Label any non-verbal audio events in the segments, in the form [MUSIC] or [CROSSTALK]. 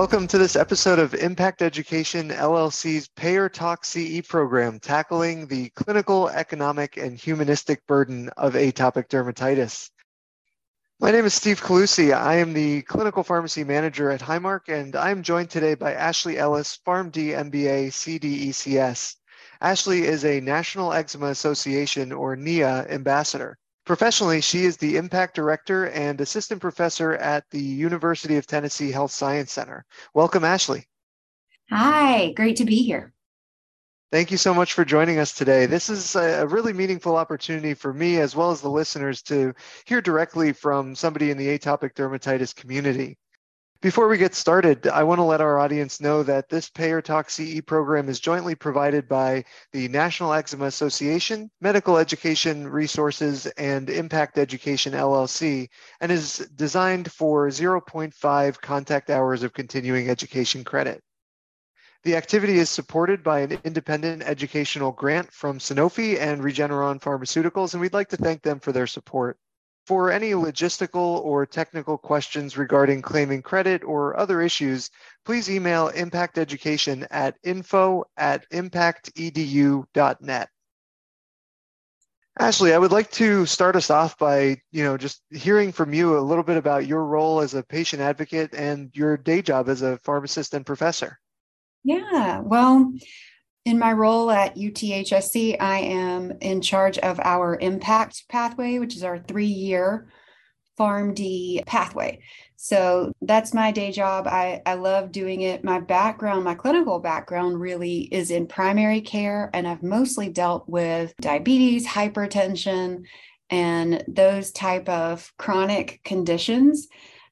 Welcome to this episode of Impact Education LLC's Payer Talk CE program, tackling the clinical, economic, and humanistic burden of atopic dermatitis. My name is Steve Calusi. I am the clinical pharmacy manager at Highmark, and I'm joined today by Ashley Ellis, PharmD MBA CDCES. Ashley is a National Eczema Association or NEA ambassador. Professionally, she is the Impact Director and Assistant Professor at the University of Tennessee Health Science Center. Welcome, Ashley. Hi, great to be here. Thank you so much for joining us today. This is a really meaningful opportunity for me as well as the listeners to hear directly from somebody in the atopic dermatitis community. Before we get started, I want to let our audience know that this Payer Talk CE program is jointly provided by the National Eczema Association, Medical Education Resources, and Impact Education LLC, and is designed for 0.5 contact hours of continuing education credit. The activity is supported by an independent educational grant from Sanofi and Regeneron Pharmaceuticals, and we'd like to thank them for their support. For any logistical or technical questions regarding claiming credit or other issues, please email Impact Education at info at impactedu.net. Ashley, I would like to start us off by, you know, just hearing from you a little bit about your role as a patient advocate and your day job as a pharmacist and professor. Yeah, well, in my role at UTHSC, I am in charge of our impact pathway, which is our three year PharmD pathway. So that's my day job. I, I love doing it. My background, my clinical background really is in primary care, and I've mostly dealt with diabetes, hypertension, and those type of chronic conditions.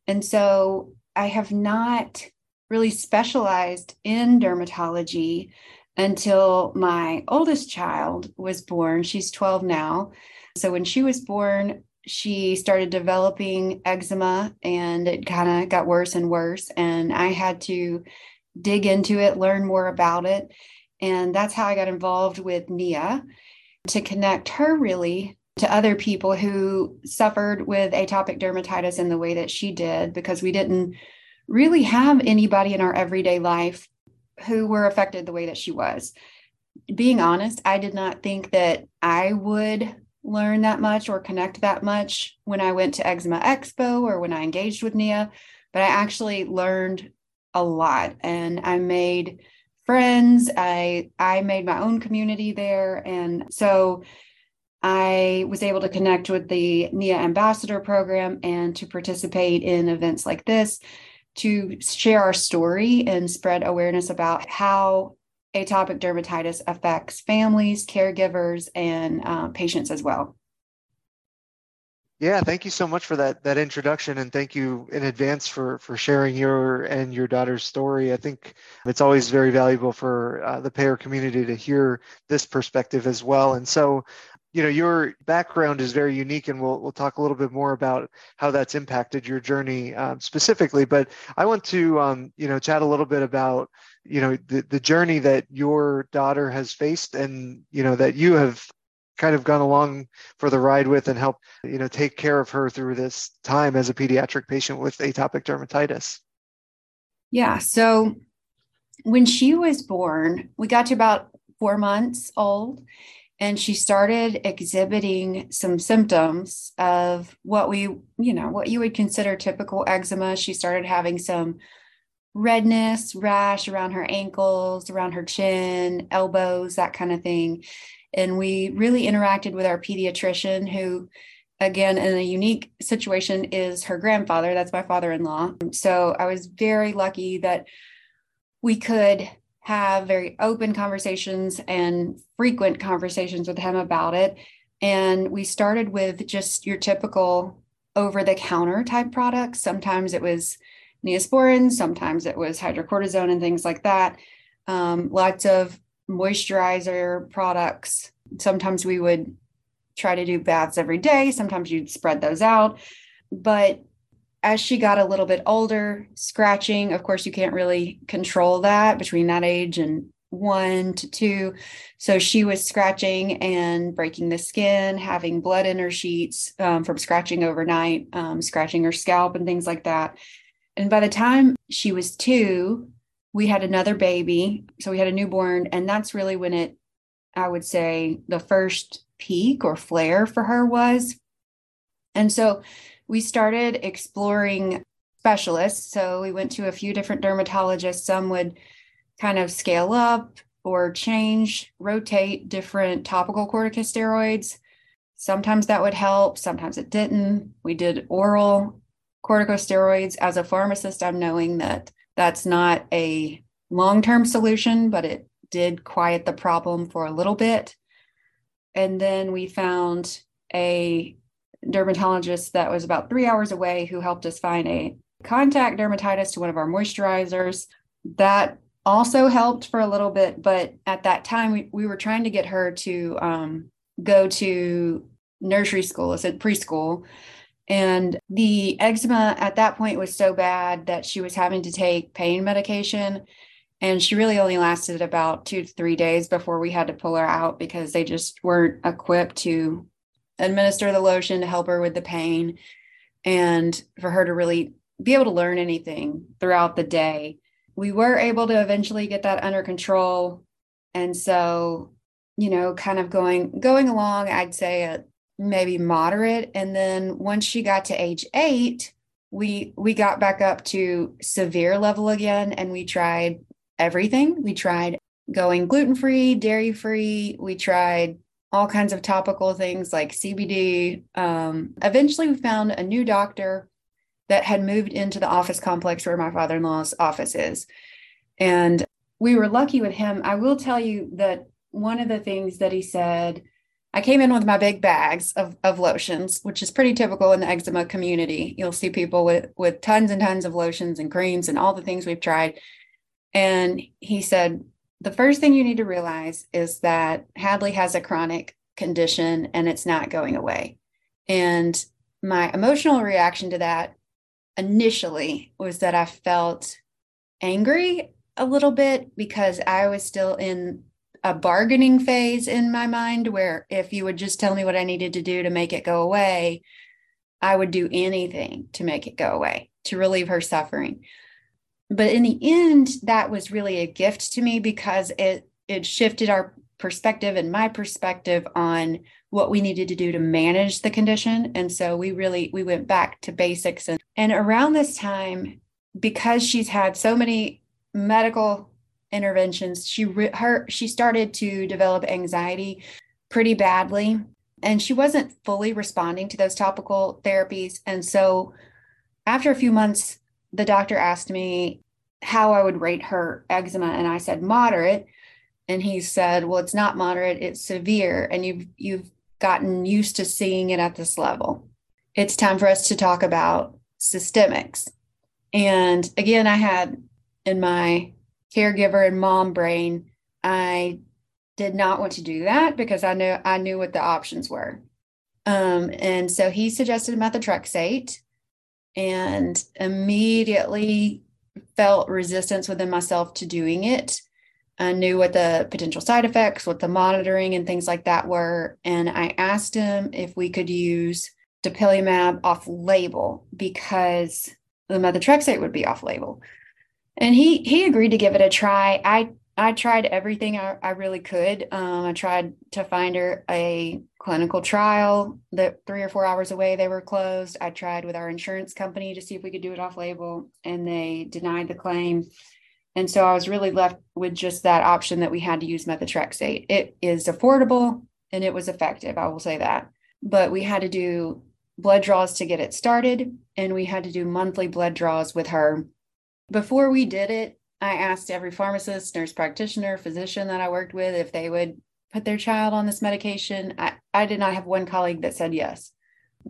And so I have not really specialized in dermatology until my oldest child was born. She's 12 now. So when she was born, she started developing eczema and it kind of got worse and worse. And I had to dig into it, learn more about it. And that's how I got involved with NEA to connect her really to other people who suffered with atopic dermatitis in the way that she did, because we didn't really have anybody in our everyday life who were affected the way that she was. Being honest, I did not think that I would learn that much or connect that much when I went to Eczema Expo or when I engaged with NEA, but I actually learned a lot and I made friends. I I made my own community there and so I was able to connect with the NEA Ambassador program and to participate in events like this to share our story and spread awareness about how atopic dermatitis affects families, caregivers, and uh, patients as well. Yeah, thank you so much for that that introduction, and thank you in advance for for sharing your and your daughter's story. I think it's always very valuable for uh, the payer community to hear this perspective as well. And so, you know your background is very unique and we'll, we'll talk a little bit more about how that's impacted your journey um, specifically. But i want to um, you know chat a little bit about you know the, the journey that your daughter has faced and you know that you have kind of gone along for the ride with and help you know take care of her through this time as a pediatric patient with atopic dermatitis. Yeah so when she was born we got to about four months old and she started exhibiting some symptoms of what we you know what you would consider typical eczema. She started having some redness rash around her ankles around her chin elbows that kind of thing. And we really interacted with our pediatrician who again in a unique situation is her grandfather. That's my father-in-law. So i was very lucky that we could have very open conversations and frequent conversations with him about it. And we started with just your typical over the counter type products. Sometimes it was neosporin, sometimes it was hydrocortisone and things like that. Um, lots of moisturizer products. Sometimes we would try to do baths every day, sometimes you'd spread those out. But as she got a little bit older, scratching, of course, you can't really control that between that age and one to two. So she was scratching and breaking the skin, having blood in her sheets um, from scratching overnight, um, scratching her scalp, and things like that. And by the time she was two, we had another baby. So we had a newborn. And that's really when it, I would say, the first peak or flare for her was. And so we started exploring specialists. So we went to a few different dermatologists. Some would kind of scale up or change, rotate different topical corticosteroids. Sometimes that would help, sometimes it didn't. We did oral corticosteroids. As a pharmacist, I'm knowing that that's not a long term solution, but it did quiet the problem for a little bit. And then we found a dermatologist that was about three hours away who helped us find a contact dermatitis to one of our moisturizers. That also helped for a little bit, but at that time we, we were trying to get her to um, go to nursery school, I said preschool. And the eczema at that point was so bad that she was having to take pain medication. And she really only lasted about two to three days before we had to pull her out because they just weren't equipped to administer the lotion to help her with the pain and for her to really be able to learn anything throughout the day. We were able to eventually get that under control. And so, you know, kind of going going along, I'd say a maybe moderate. And then once she got to age eight, we we got back up to severe level again and we tried everything. We tried going gluten-free, dairy-free, we tried all kinds of topical things like CBD. Um, eventually, we found a new doctor that had moved into the office complex where my father in law's office is. And we were lucky with him. I will tell you that one of the things that he said, I came in with my big bags of, of lotions, which is pretty typical in the eczema community. You'll see people with, with tons and tons of lotions and creams and all the things we've tried. And he said, the first thing you need to realize is that Hadley has a chronic condition and it's not going away. And my emotional reaction to that initially was that I felt angry a little bit because I was still in a bargaining phase in my mind where if you would just tell me what I needed to do to make it go away, I would do anything to make it go away, to relieve her suffering but in the end that was really a gift to me because it it shifted our perspective and my perspective on what we needed to do to manage the condition. And so we really we went back to basics. And and around this time because she's had so many medical interventions she her she started to develop anxiety pretty badly. And she wasn't fully responding to those topical therapies. And so after a few months the doctor asked me how I would rate her eczema, and I said moderate, and he said, "Well, it's not moderate; it's severe, and you've you've gotten used to seeing it at this level. It's time for us to talk about systemics." And again, I had in my caregiver and mom brain, I did not want to do that because I knew I knew what the options were. Um, and so he suggested methotrexate, and immediately felt resistance within myself to doing it. I knew what the potential side effects, what the monitoring and things like that were. And I asked him if we could use dupilumab off label because the methotrexate would be off label. And he he agreed to give it a try. I I tried everything I, I really could. Um, I tried to find her a clinical trial that three or four hours away they were closed. I tried with our insurance company to see if we could do it off label, and they denied the claim. And so I was really left with just that option that we had to use methotrexate. It is affordable and it was effective. I will say that. But we had to do blood draws to get it started, and we had to do monthly blood draws with her. Before we did it, I asked every pharmacist, nurse practitioner, physician that I worked with if they would put their child on this medication. I, I did not have one colleague that said yes.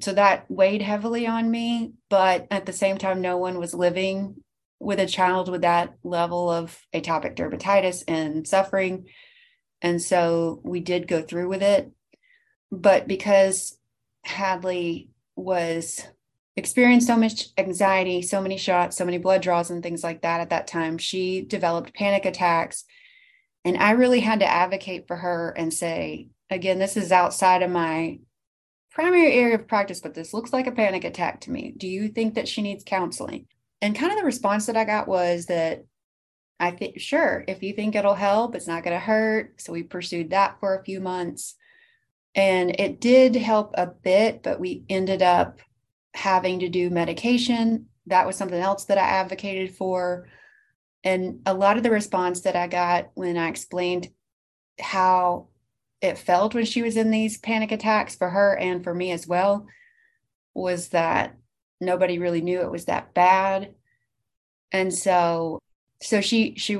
So that weighed heavily on me. But at the same time, no one was living with a child with that level of atopic dermatitis and suffering. And so we did go through with it. But because Hadley was experienced so much anxiety, so many shots, so many blood draws, and things like that at that time. She developed panic attacks. And I really had to advocate for her and say, again, this is outside of my primary area of practice, but this looks like a panic attack to me. Do you think that she needs counseling? And kind of the response that I got was that I think, sure, if you think it'll help, it's not going to hurt. So we pursued that for a few months. And it did help a bit, but we ended up having to do medication. That was something else that I advocated for. And a lot of the response that I got when I explained how it felt when she was in these panic attacks for her and for me as well was that nobody really knew it was that bad. And so so she she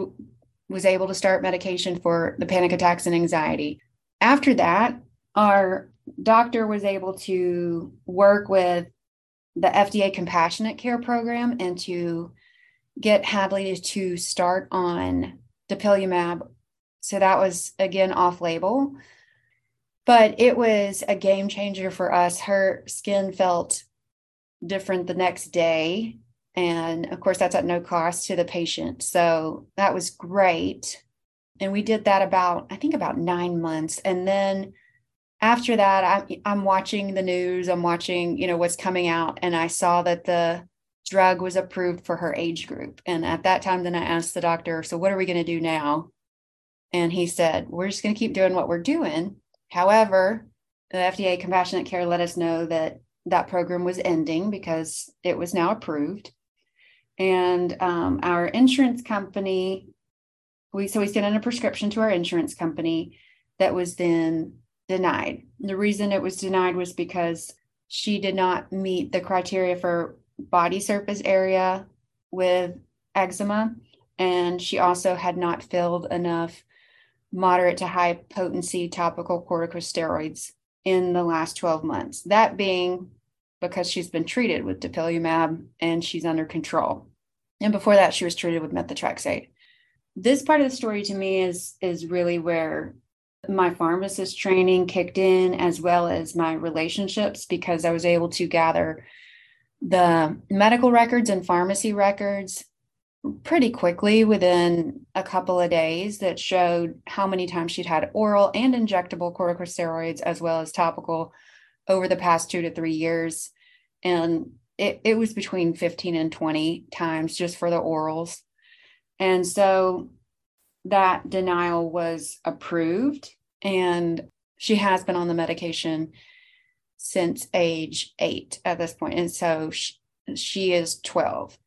was able to start medication for the panic attacks and anxiety. After that, our doctor was able to work with the FDA compassionate care program and to get Hadley to start on dupilumab. So that was again off label, but it was a game changer for us. Her skin felt different the next day. And of course, that's at no cost to the patient. So that was great. And we did that about, I think, about nine months. And then after that, I'm, I'm watching the news, I'm watching, you know, what's coming out. And I saw that the drug was approved for her age group. And at that time, then I asked the doctor, so what are we going to do now? And he said, we're just going to keep doing what we're doing. However, the FDA compassionate care let us know that that program was ending because it was now approved and um, our insurance company we so we sent in a prescription to our insurance company that was then denied the reason it was denied was because she did not meet the criteria for body surface area with eczema and she also had not filled enough moderate to high potency topical corticosteroids in the last 12 months that being because she's been treated with dupilumab and she's under control. And before that, she was treated with methotrexate. This part of the story to me is is really where my pharmacist training kicked in, as well as my relationships, because I was able to gather the medical records and pharmacy records pretty quickly within a couple of days that showed how many times she'd had oral and injectable corticosteroids as well as topical over the past two to three years. And it, it was between 15 and 20 times just for the orals. And so that denial was approved. And she has been on the medication since age eight at this point. And so she, she is 12.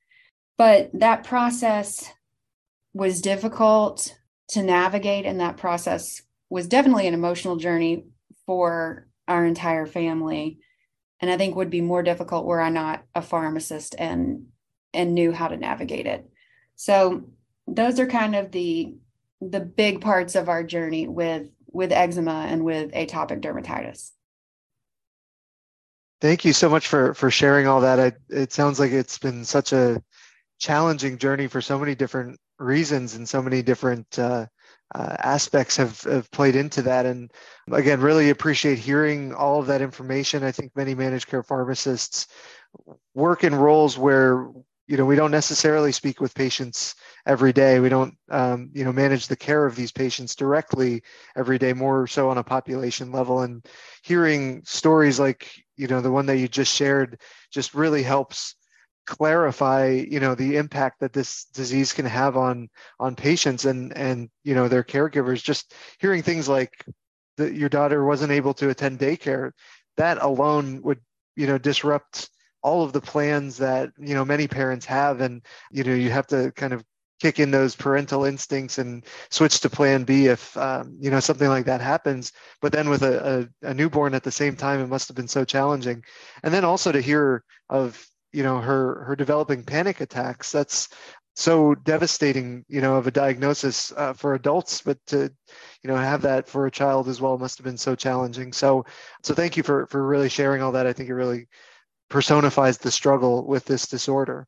But that process was difficult to navigate. And that process was definitely an emotional journey for our entire family and i think would be more difficult were i not a pharmacist and and knew how to navigate it so those are kind of the the big parts of our journey with with eczema and with atopic dermatitis thank you so much for for sharing all that I, it sounds like it's been such a challenging journey for so many different reasons and so many different uh, uh, aspects have, have played into that. And again, really appreciate hearing all of that information. I think many managed care pharmacists work in roles where you know we don't necessarily speak with patients every day. We don't um, you know manage the care of these patients directly every day more so on a population level. And hearing stories like you know the one that you just shared just really helps clarify you know the impact that this disease can have on on patients and and you know their caregivers. Just hearing things like that your daughter wasn't able to attend daycare that alone would you know disrupt all of the plans that you know many parents have. And you know you have to kind of kick in those parental instincts and switch to plan b if um, you know something like that happens. But then with a, a, a newborn at the same time it must have been so challenging. And then also to hear of you know her her developing panic attacks that's so devastating you know of a diagnosis uh, for adults but to you know have that for a child as well must have been so challenging. So so thank you for for really sharing all that. I think it really personifies the struggle with this disorder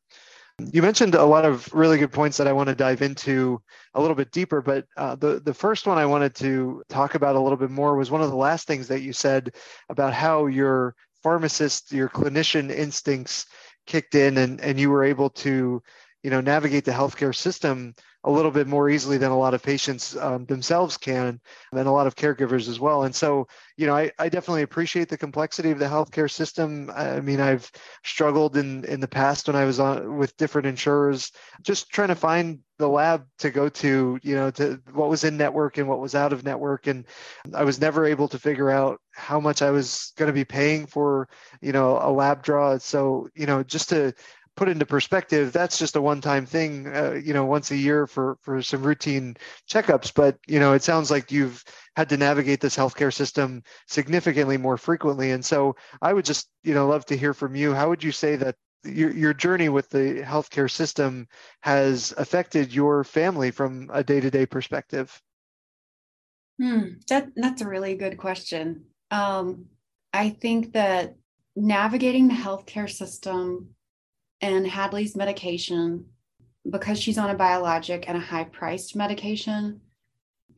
you mentioned a lot of really good points that I want to dive into a little bit deeper, but uh, the the first one I wanted to talk about a little bit more was one of the last things that you said about how your pharmacist, your clinician instincts kicked in and, and you were able to you know navigate the healthcare system a little bit more easily than a lot of patients um, themselves can and a lot of caregivers as well. And so you know I, I definitely appreciate the complexity of the healthcare system. I mean i've struggled in in the past when i was on with different insurers just trying to find the lab to go to you know to what was in network and what was out of network. And i was never able to figure out how much i was going to be paying for you know a lab draw. So you know just to put into perspective, that's just a one-time thing, uh, you know, once a year for for some routine checkups. But you know, it sounds like you've had to navigate this healthcare system significantly more frequently. And so, I would just, you know, love to hear from you. How would you say that your your journey with the healthcare system has affected your family from a day-to-day perspective? Hmm, that that's a really good question. Um, I think that navigating the healthcare system and Hadley's medication, because she's on a biologic and a high priced medication,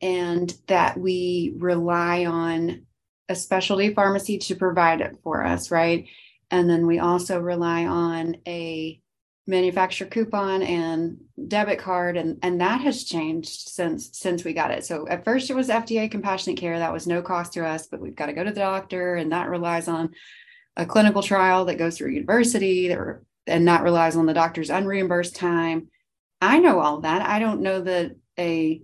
and that we rely on a specialty pharmacy to provide it for us, right? And then we also rely on a manufacturer coupon and debit card and and that has changed since since we got it so at first it was fda compassionate care that was no cost to us but we've got to go to the doctor and that relies on a clinical trial that goes through a university that and not relies on the doctor's unreimbursed time. I know all that. I don't know that a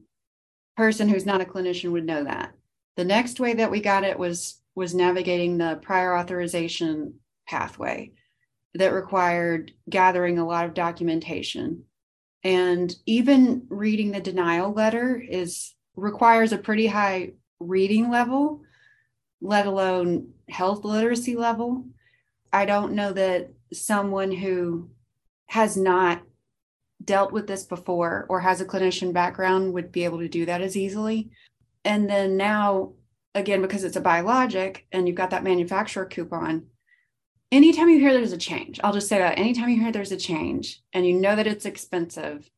person who's not a clinician would know that. The next way that we got it was was navigating the prior authorization pathway that required gathering a lot of documentation. And even reading the denial letter is requires a pretty high reading level, let alone health literacy level. I don't know that someone who has not dealt with this before or has a clinician background would be able to do that as easily. And then now, again, because it's a biologic and you've got that manufacturer coupon, anytime you hear there's a change, I'll just say that anytime you hear there's a change and you know that it's expensive,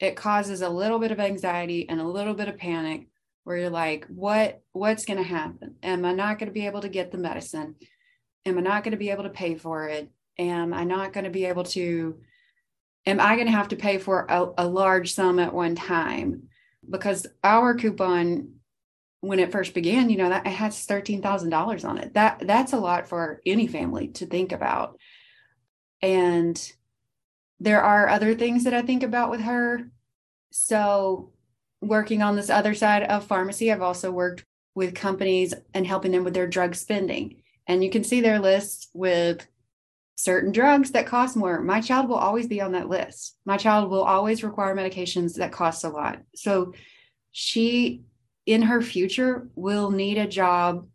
it causes a little bit of anxiety and a little bit of panic where you're like, what what's going to happen? Am I not going to be able to get the medicine? Am I not going to be able to pay for it? Am I not going to be able to? Am I going to have to pay for a, a large sum at one time? Because our coupon, when it first began, you know that it has thirteen thousand dollars on it. That that's a lot for any family to think about. And there are other things that I think about with her. So, working on this other side of pharmacy, I've also worked with companies and helping them with their drug spending. And you can see their list with certain drugs that cost more. My child will always be on that list. My child will always require medications that cost a lot. So she, in her future, will need a job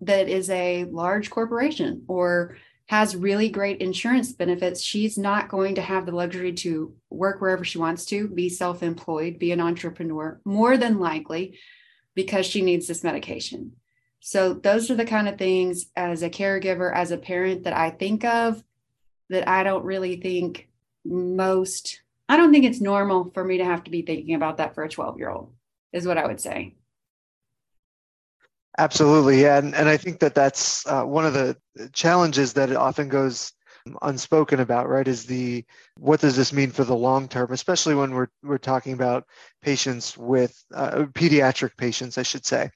that is a large corporation or has really great insurance benefits. She's not going to have the luxury to work wherever she wants to, be self employed, be an entrepreneur, more than likely because she needs this medication. So, those are the kind of things as a caregiver, as a parent that I think of that I don't really think most, I don't think it's normal for me to have to be thinking about that for a 12 year old, is what I would say. Absolutely. Yeah. And, and I think that that's uh, one of the challenges that it often goes unspoken about, right? Is the what does this mean for the long term, especially when we're, we're talking about patients with uh, pediatric patients, I should say.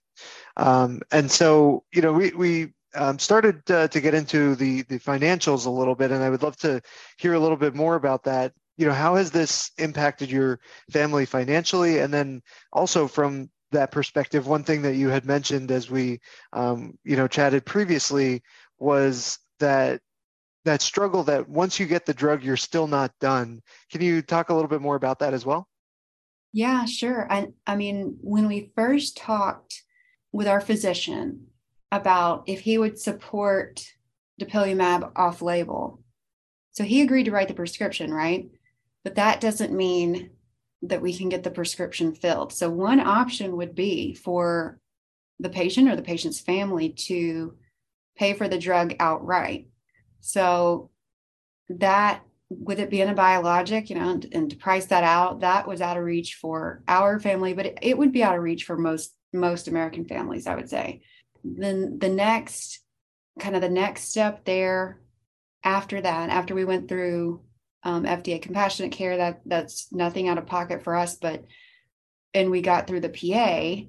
Um, and so, you know, we, we um, started uh, to get into the the financials a little bit, and I would love to hear a little bit more about that. You know, how has this impacted your family financially, and then also from that perspective, one thing that you had mentioned as we, um, you know, chatted previously was that that struggle that once you get the drug, you're still not done. Can you talk a little bit more about that as well? Yeah, sure. I, I mean, when we first talked with our physician, about if he would support dupilumab off label. So he agreed to write the prescription, right? But that doesn't mean that we can get the prescription filled. So one option would be for the patient or the patient's family to pay for the drug outright. So that with it being a biologic, you know, and, and, to price that out, that was out of reach for our family, but it, it would be out of reach for most most American families, I would say then the next kind of the next step there after that after we went through um, FDA compassionate care. That that's nothing out of pocket for us, but and we got through the PA,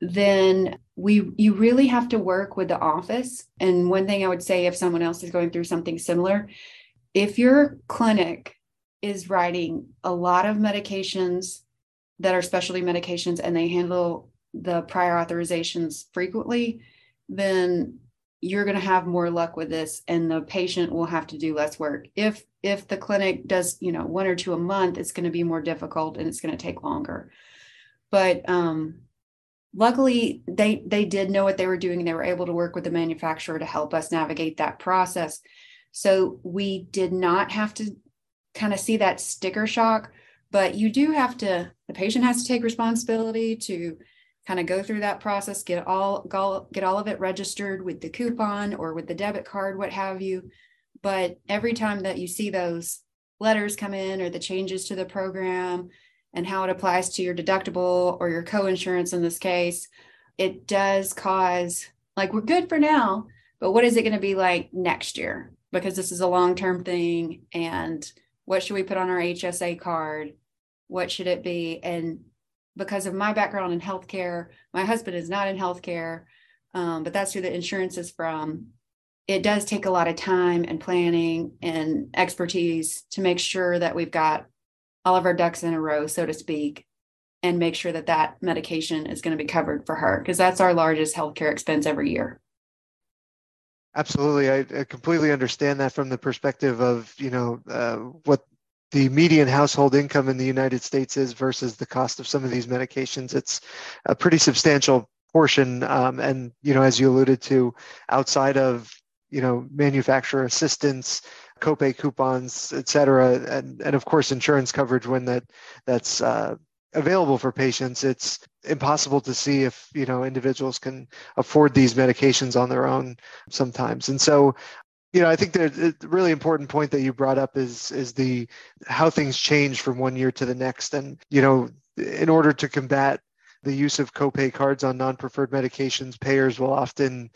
then we you really have to work with the office. And one thing I would say if someone else is going through something similar, if your clinic is writing a lot of medications that are specialty medications and they handle the prior authorizations frequently, then you're going to have more luck with this and the patient will have to do less work. If if the clinic does, you know, one or two a month, it's going to be more difficult and it's going to take longer. But um luckily they they did know what they were doing they were able to work with the manufacturer to help us navigate that process. So we did not have to kind of see that sticker shock, but you do have to the patient has to take responsibility to kind of go through that process, get all get all of it registered with the coupon or with the debit card, what have you. But every time that you see those letters come in or the changes to the program and how it applies to your deductible or your co-insurance in this case, it does cause like we're good for now, but what is it going to be like next year? Because this is a long-term thing and what should we put on our HSA card? What should it be? And because of my background in healthcare. My husband is not in healthcare, um, but that's who the insurance is from. It does take a lot of time and planning and expertise to make sure that we've got all of our ducks in a row, so to speak, and make sure that that medication is going to be covered for her because that's our largest healthcare expense every year. Absolutely, I, I, completely understand that from the perspective of you know uh, what the median household income in the United States is versus the cost of some of these medications. It's a pretty substantial portion. Um, and, you know, as you alluded to, outside of, you know, manufacturer assistance, copay coupons, et cetera, and, and of course, insurance coverage when that that's uh, available for patients, it's impossible to see if you know individuals can afford these medications on their own sometimes. And so you know, I think the really important point that you brought up is is the how things change from one year to the next, and you know, in order to combat the use of copay cards on non-preferred medications, payers will often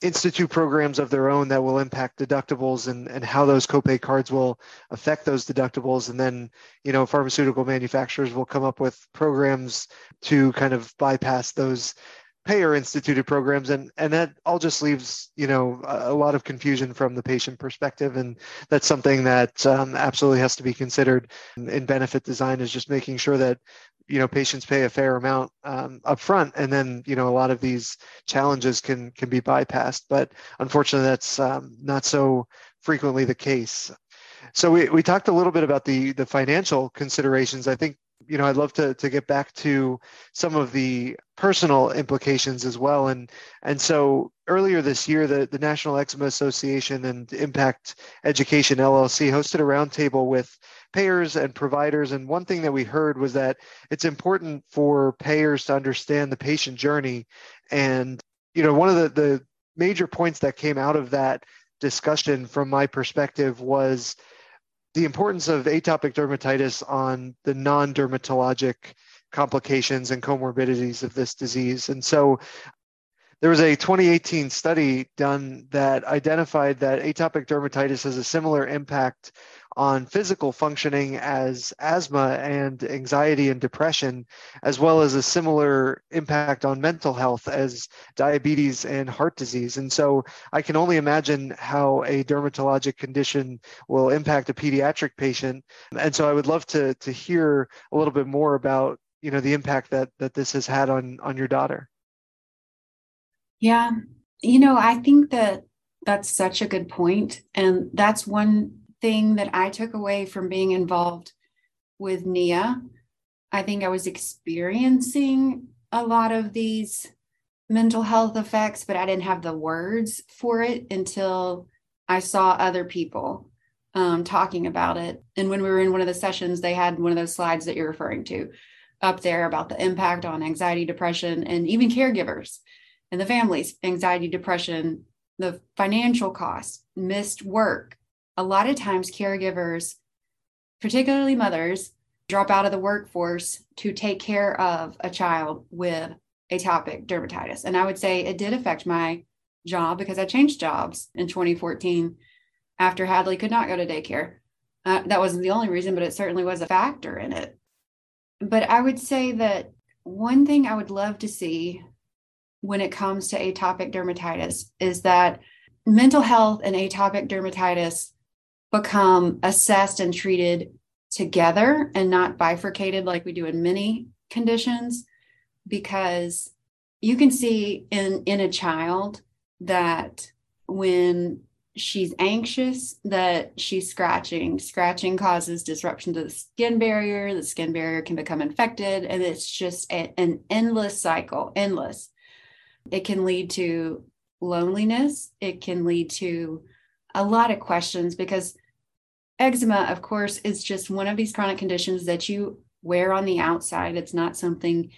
institute programs of their own that will impact deductibles and, and how those copay cards will affect those deductibles. And then, you know, pharmaceutical manufacturers will come up with programs to kind of bypass those payer instituted programs and and that all just leaves you know a, a lot of confusion from the patient perspective and that's something that um, absolutely has to be considered. In benefit design is just making sure that you know patients pay a fair amount um, up front and then you know a lot of these challenges can can be bypassed. But unfortunately that's um, not so frequently the case. So we, we talked a little bit about the the financial considerations. I think you know, I'd love to to get back to some of the personal implications as well. And and so earlier this year, the, the National Eczema Association and Impact Education LLC hosted a roundtable with payers and providers. And one thing that we heard was that it's important for payers to understand the patient journey. And you know, one of the, the major points that came out of that discussion from my perspective was the importance of atopic dermatitis on the non-dermatologic complications and comorbidities of this disease. And so there was a 2018 study done that identified that atopic dermatitis has a similar impact on physical functioning as asthma and anxiety and depression, as well as a similar impact on mental health as diabetes and heart disease. And so I can only imagine how a dermatologic condition will impact a pediatric patient. And so I would love to, to hear a little bit more about you know the impact that that this has had on on your daughter yeah you know i think that that's such a good point and that's one thing that I took away from being involved with NEA. I think I was experiencing a lot of these mental health effects, but I didn't have the words for it until I saw other people um, talking about it. And when we were in one of the sessions, they had one of those slides that you're referring to up there about the impact on anxiety, depression, and even caregivers and the families, anxiety, depression, the financial costs, missed work, a lot of times caregivers, particularly mothers, drop out of the workforce to take care of a child with atopic dermatitis. And I would say it did affect my job because I changed jobs in 2014 after Hadley could not go to daycare. Uh, that wasn't the only reason, but it certainly was a factor in it. But I would say that one thing I would love to see when it comes to atopic dermatitis is that mental health and atopic dermatitis become assessed and treated together and not bifurcated like we do in many conditions because you can see in in a child that when she's anxious that she's scratching. Scratching causes disruption to the skin barrier. The skin barrier can become infected and it's just a, an endless cycle endless it can lead to loneliness. It can lead to a lot of questions because eczema of course is just one of these chronic conditions that you wear on the outside. It's not something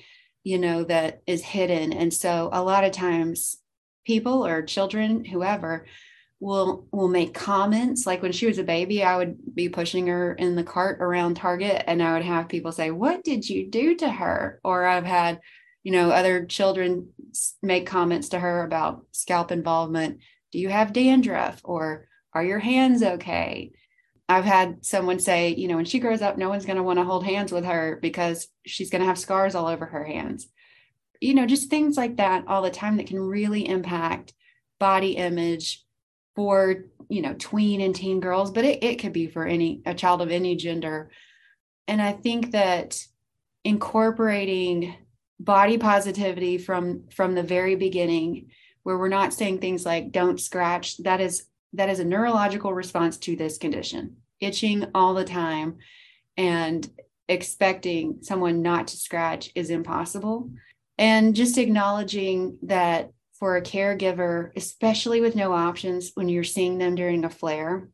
you know that is hidden. And so a lot of times people or children whoever will will make comments. Like when she was a baby i would be pushing her in the cart around target and i would have people say what did you do to her? Or i've had you know other children make comments to her about scalp involvement. Do you have dandruff or are your hands okay? I've had someone say you know when she grows up no one's going to want to hold hands with her because she's going to have scars all over her hands. You know just things like that all the time that can really impact body image for you know tween and teen girls but it, it could be for any a child of any gender. And i think that incorporating body positivity from from the very beginning where we're not saying things like don't scratch. That is that is a neurological response to this condition. Itching all the time and expecting someone not to scratch is impossible. And just acknowledging that for a caregiver, especially with no options when you're seeing them during a flare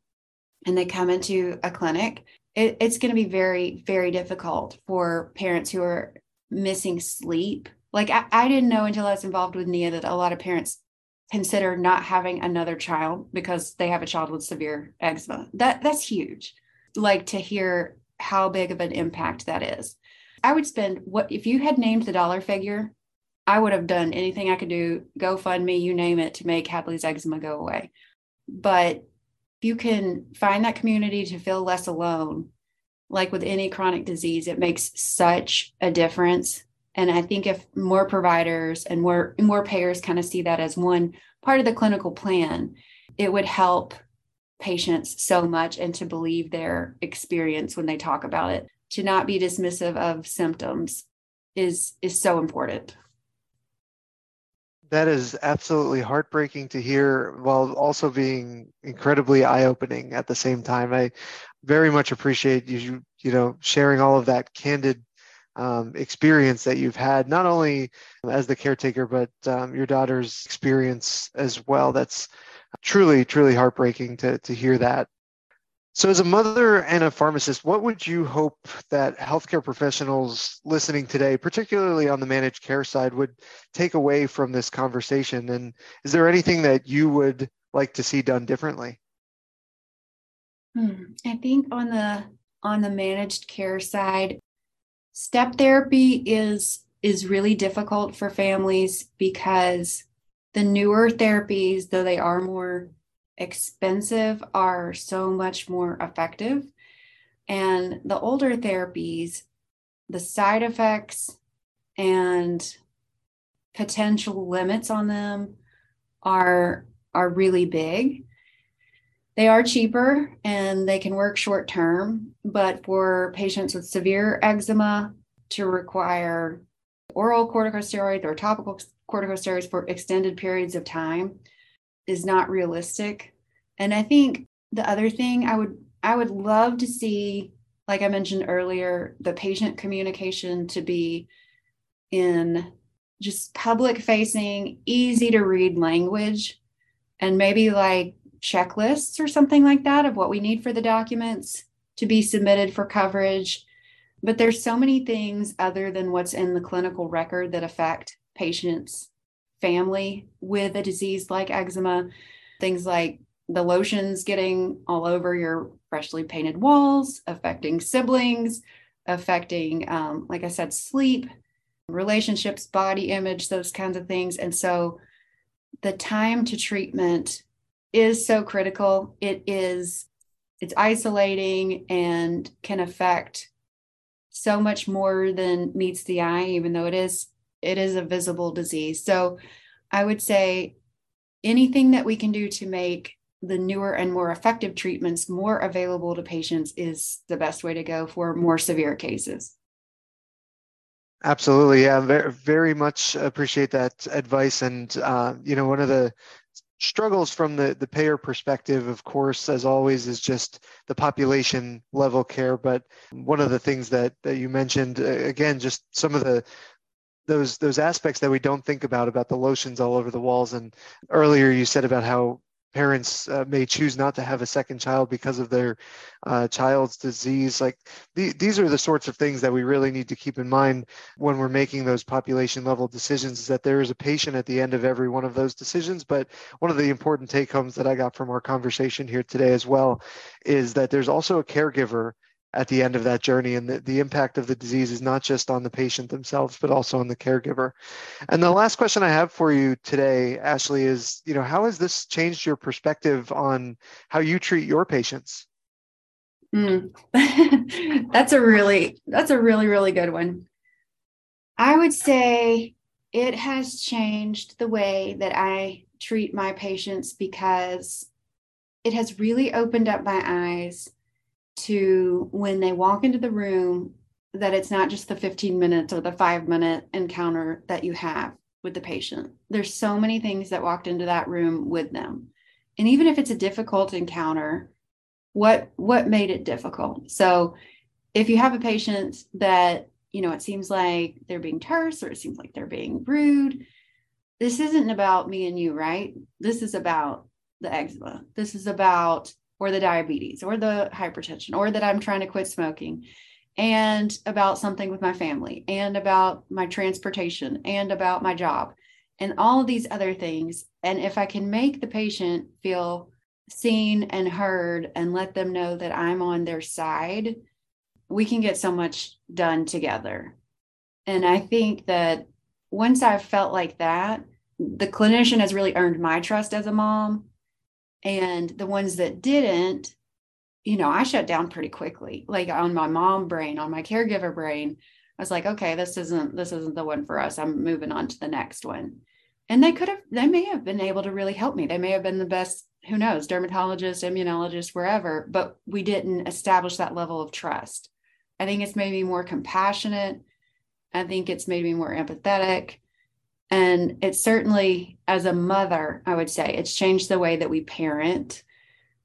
and they come into a clinic, it, it's going to be very, very difficult for parents who are missing sleep. Like I, I didn't know until I was involved with NEA that a lot of parents consider not having another child because they have a child with severe eczema. That that's huge. Like to hear how big of an impact that is. I would spend what if you had named the dollar figure I would have done anything I could do, GoFundMe, you name it, to make Hadley's eczema go away. But if you can find that community to feel less alone, like with any chronic disease, it makes such a difference. And I think if more providers and more more payers kind of see that as one part of the clinical plan, it would help patients so much and to believe their experience when they talk about it. To not be dismissive of symptoms is is so important that is absolutely heartbreaking to hear while also being incredibly eye-opening at the same time i very much appreciate you you know sharing all of that candid um, experience that you've had not only as the caretaker but um, your daughter's experience as well that's truly truly heartbreaking to to hear that so, as a mother and a pharmacist, what would you hope that healthcare professionals listening today, particularly on the managed care side, would take away from this conversation? And is there anything that you would like to see done differently? Hmm. I think on the on the managed care side, step therapy is is really difficult for families because the newer therapies, though they are more expensive are so much more effective. And the older therapies, the side effects and potential limits on them are are really big. They are cheaper and they can work short term, but for patients with severe eczema to require oral corticosteroids or topical corticosteroids for extended periods of time is not realistic. And I think the other thing I would I would love to see, like I mentioned earlier, the patient communication to be in just public facing, easy to read language, and maybe like checklists or something like that of what we need for the documents to be submitted for coverage. But there's so many things other than what's in the clinical record that affect patients family with a disease like eczema, things like the lotions getting all over your freshly painted walls, affecting siblings, affecting, um, like I said, sleep, relationships, body image, those kinds of things. And so the time to treatment is so critical. It is it's isolating and can affect so much more than meets the eye even though it is it is a visible disease. So i would say anything that we can do to make the newer and more effective treatments more available to patients is the best way to go for more severe cases. Absolutely. Yeah very, very much appreciate that advice. And uh, you know one of the struggles from the, the payer perspective, of course, as always, is just the population level care. But one of the things that, that you mentioned, uh, again, just some of the those those aspects that we don't think about about the lotions all over the walls. And earlier you said about how parents uh, may choose not to have a second child because of their uh, child's disease. Like the, these are the sorts of things that we really need to keep in mind when we're making those population level decisions. Is that there is a patient at the end of every one of those decisions. But one of the important take homes that I got from our conversation here today as well is that there's also a caregiver at the end of that journey. And the, the impact of the disease is not just on the patient themselves but also on the caregiver. And the last question i have for you today ashley is you know how has this changed your perspective on how you treat your patients? Mm. [LAUGHS] that's a really that's a really really good one. I would say it has changed the way that i treat my patients because it has really opened up my eyes to when they walk into the room that it's not just the 15 minutes or the five minute encounter that you have with the patient. There's so many things that walked into that room with them. And even if it's a difficult encounter, what what made it difficult? So if you have a patient that, you know, it seems like they're being terse or it seems like they're being rude, this isn't about me and you, right? This is about the eczema. This is about or the diabetes or the hypertension or that I'm trying to quit smoking and about something with my family and about my transportation and about my job and all of these other things. And if I can make the patient feel seen and heard and let them know that I'm on their side, we can get so much done together. And I think that once I've felt like that, the clinician has really earned my trust as a mom and the ones that didn't, you know, I shut down pretty quickly. Like on my mom brain, on my caregiver brain, I was like, okay, this isn't this isn't the one for us. I'm moving on to the next one. And they could have, they may have been able to really help me. They may have been the best, who knows, dermatologist, immunologist, wherever, but we didn't establish that level of trust. I think it's made me more compassionate. I think it's made me more empathetic. And it's certainly, as a mother, I would say it's changed the way that we parent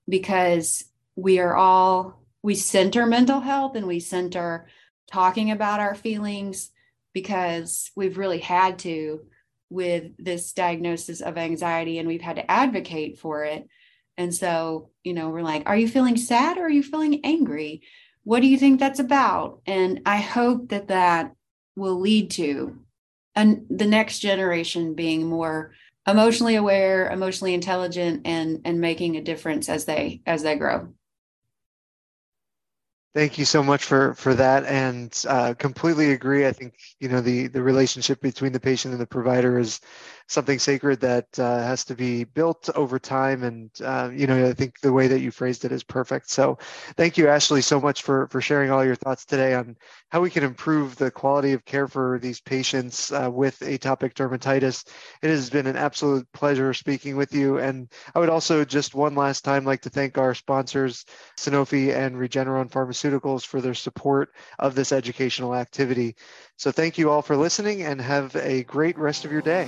because we are all, we center mental health and we center talking about our feelings because we've really had to with this diagnosis of anxiety and we've had to advocate for it. And so, you know, we're like, are you feeling sad or are you feeling angry? What do you think that's about? And I hope that that will lead to and the next generation being more emotionally aware emotionally intelligent and and making a difference as they as they grow Thank you so much for for that, and uh, completely agree. I think you know the the relationship between the patient and the provider is something sacred that uh, has to be built over time. And uh, you know, I think the way that you phrased it is perfect. So, thank you, Ashley, so much for for sharing all your thoughts today on how we can improve the quality of care for these patients uh, with atopic dermatitis. It has been an absolute pleasure speaking with you. And I would also just one last time like to thank our sponsors, Sanofi and Regeneron Pharmaceuticals Pharmaceuticals for their support of this educational activity. So thank you all for listening and have a great rest of your day.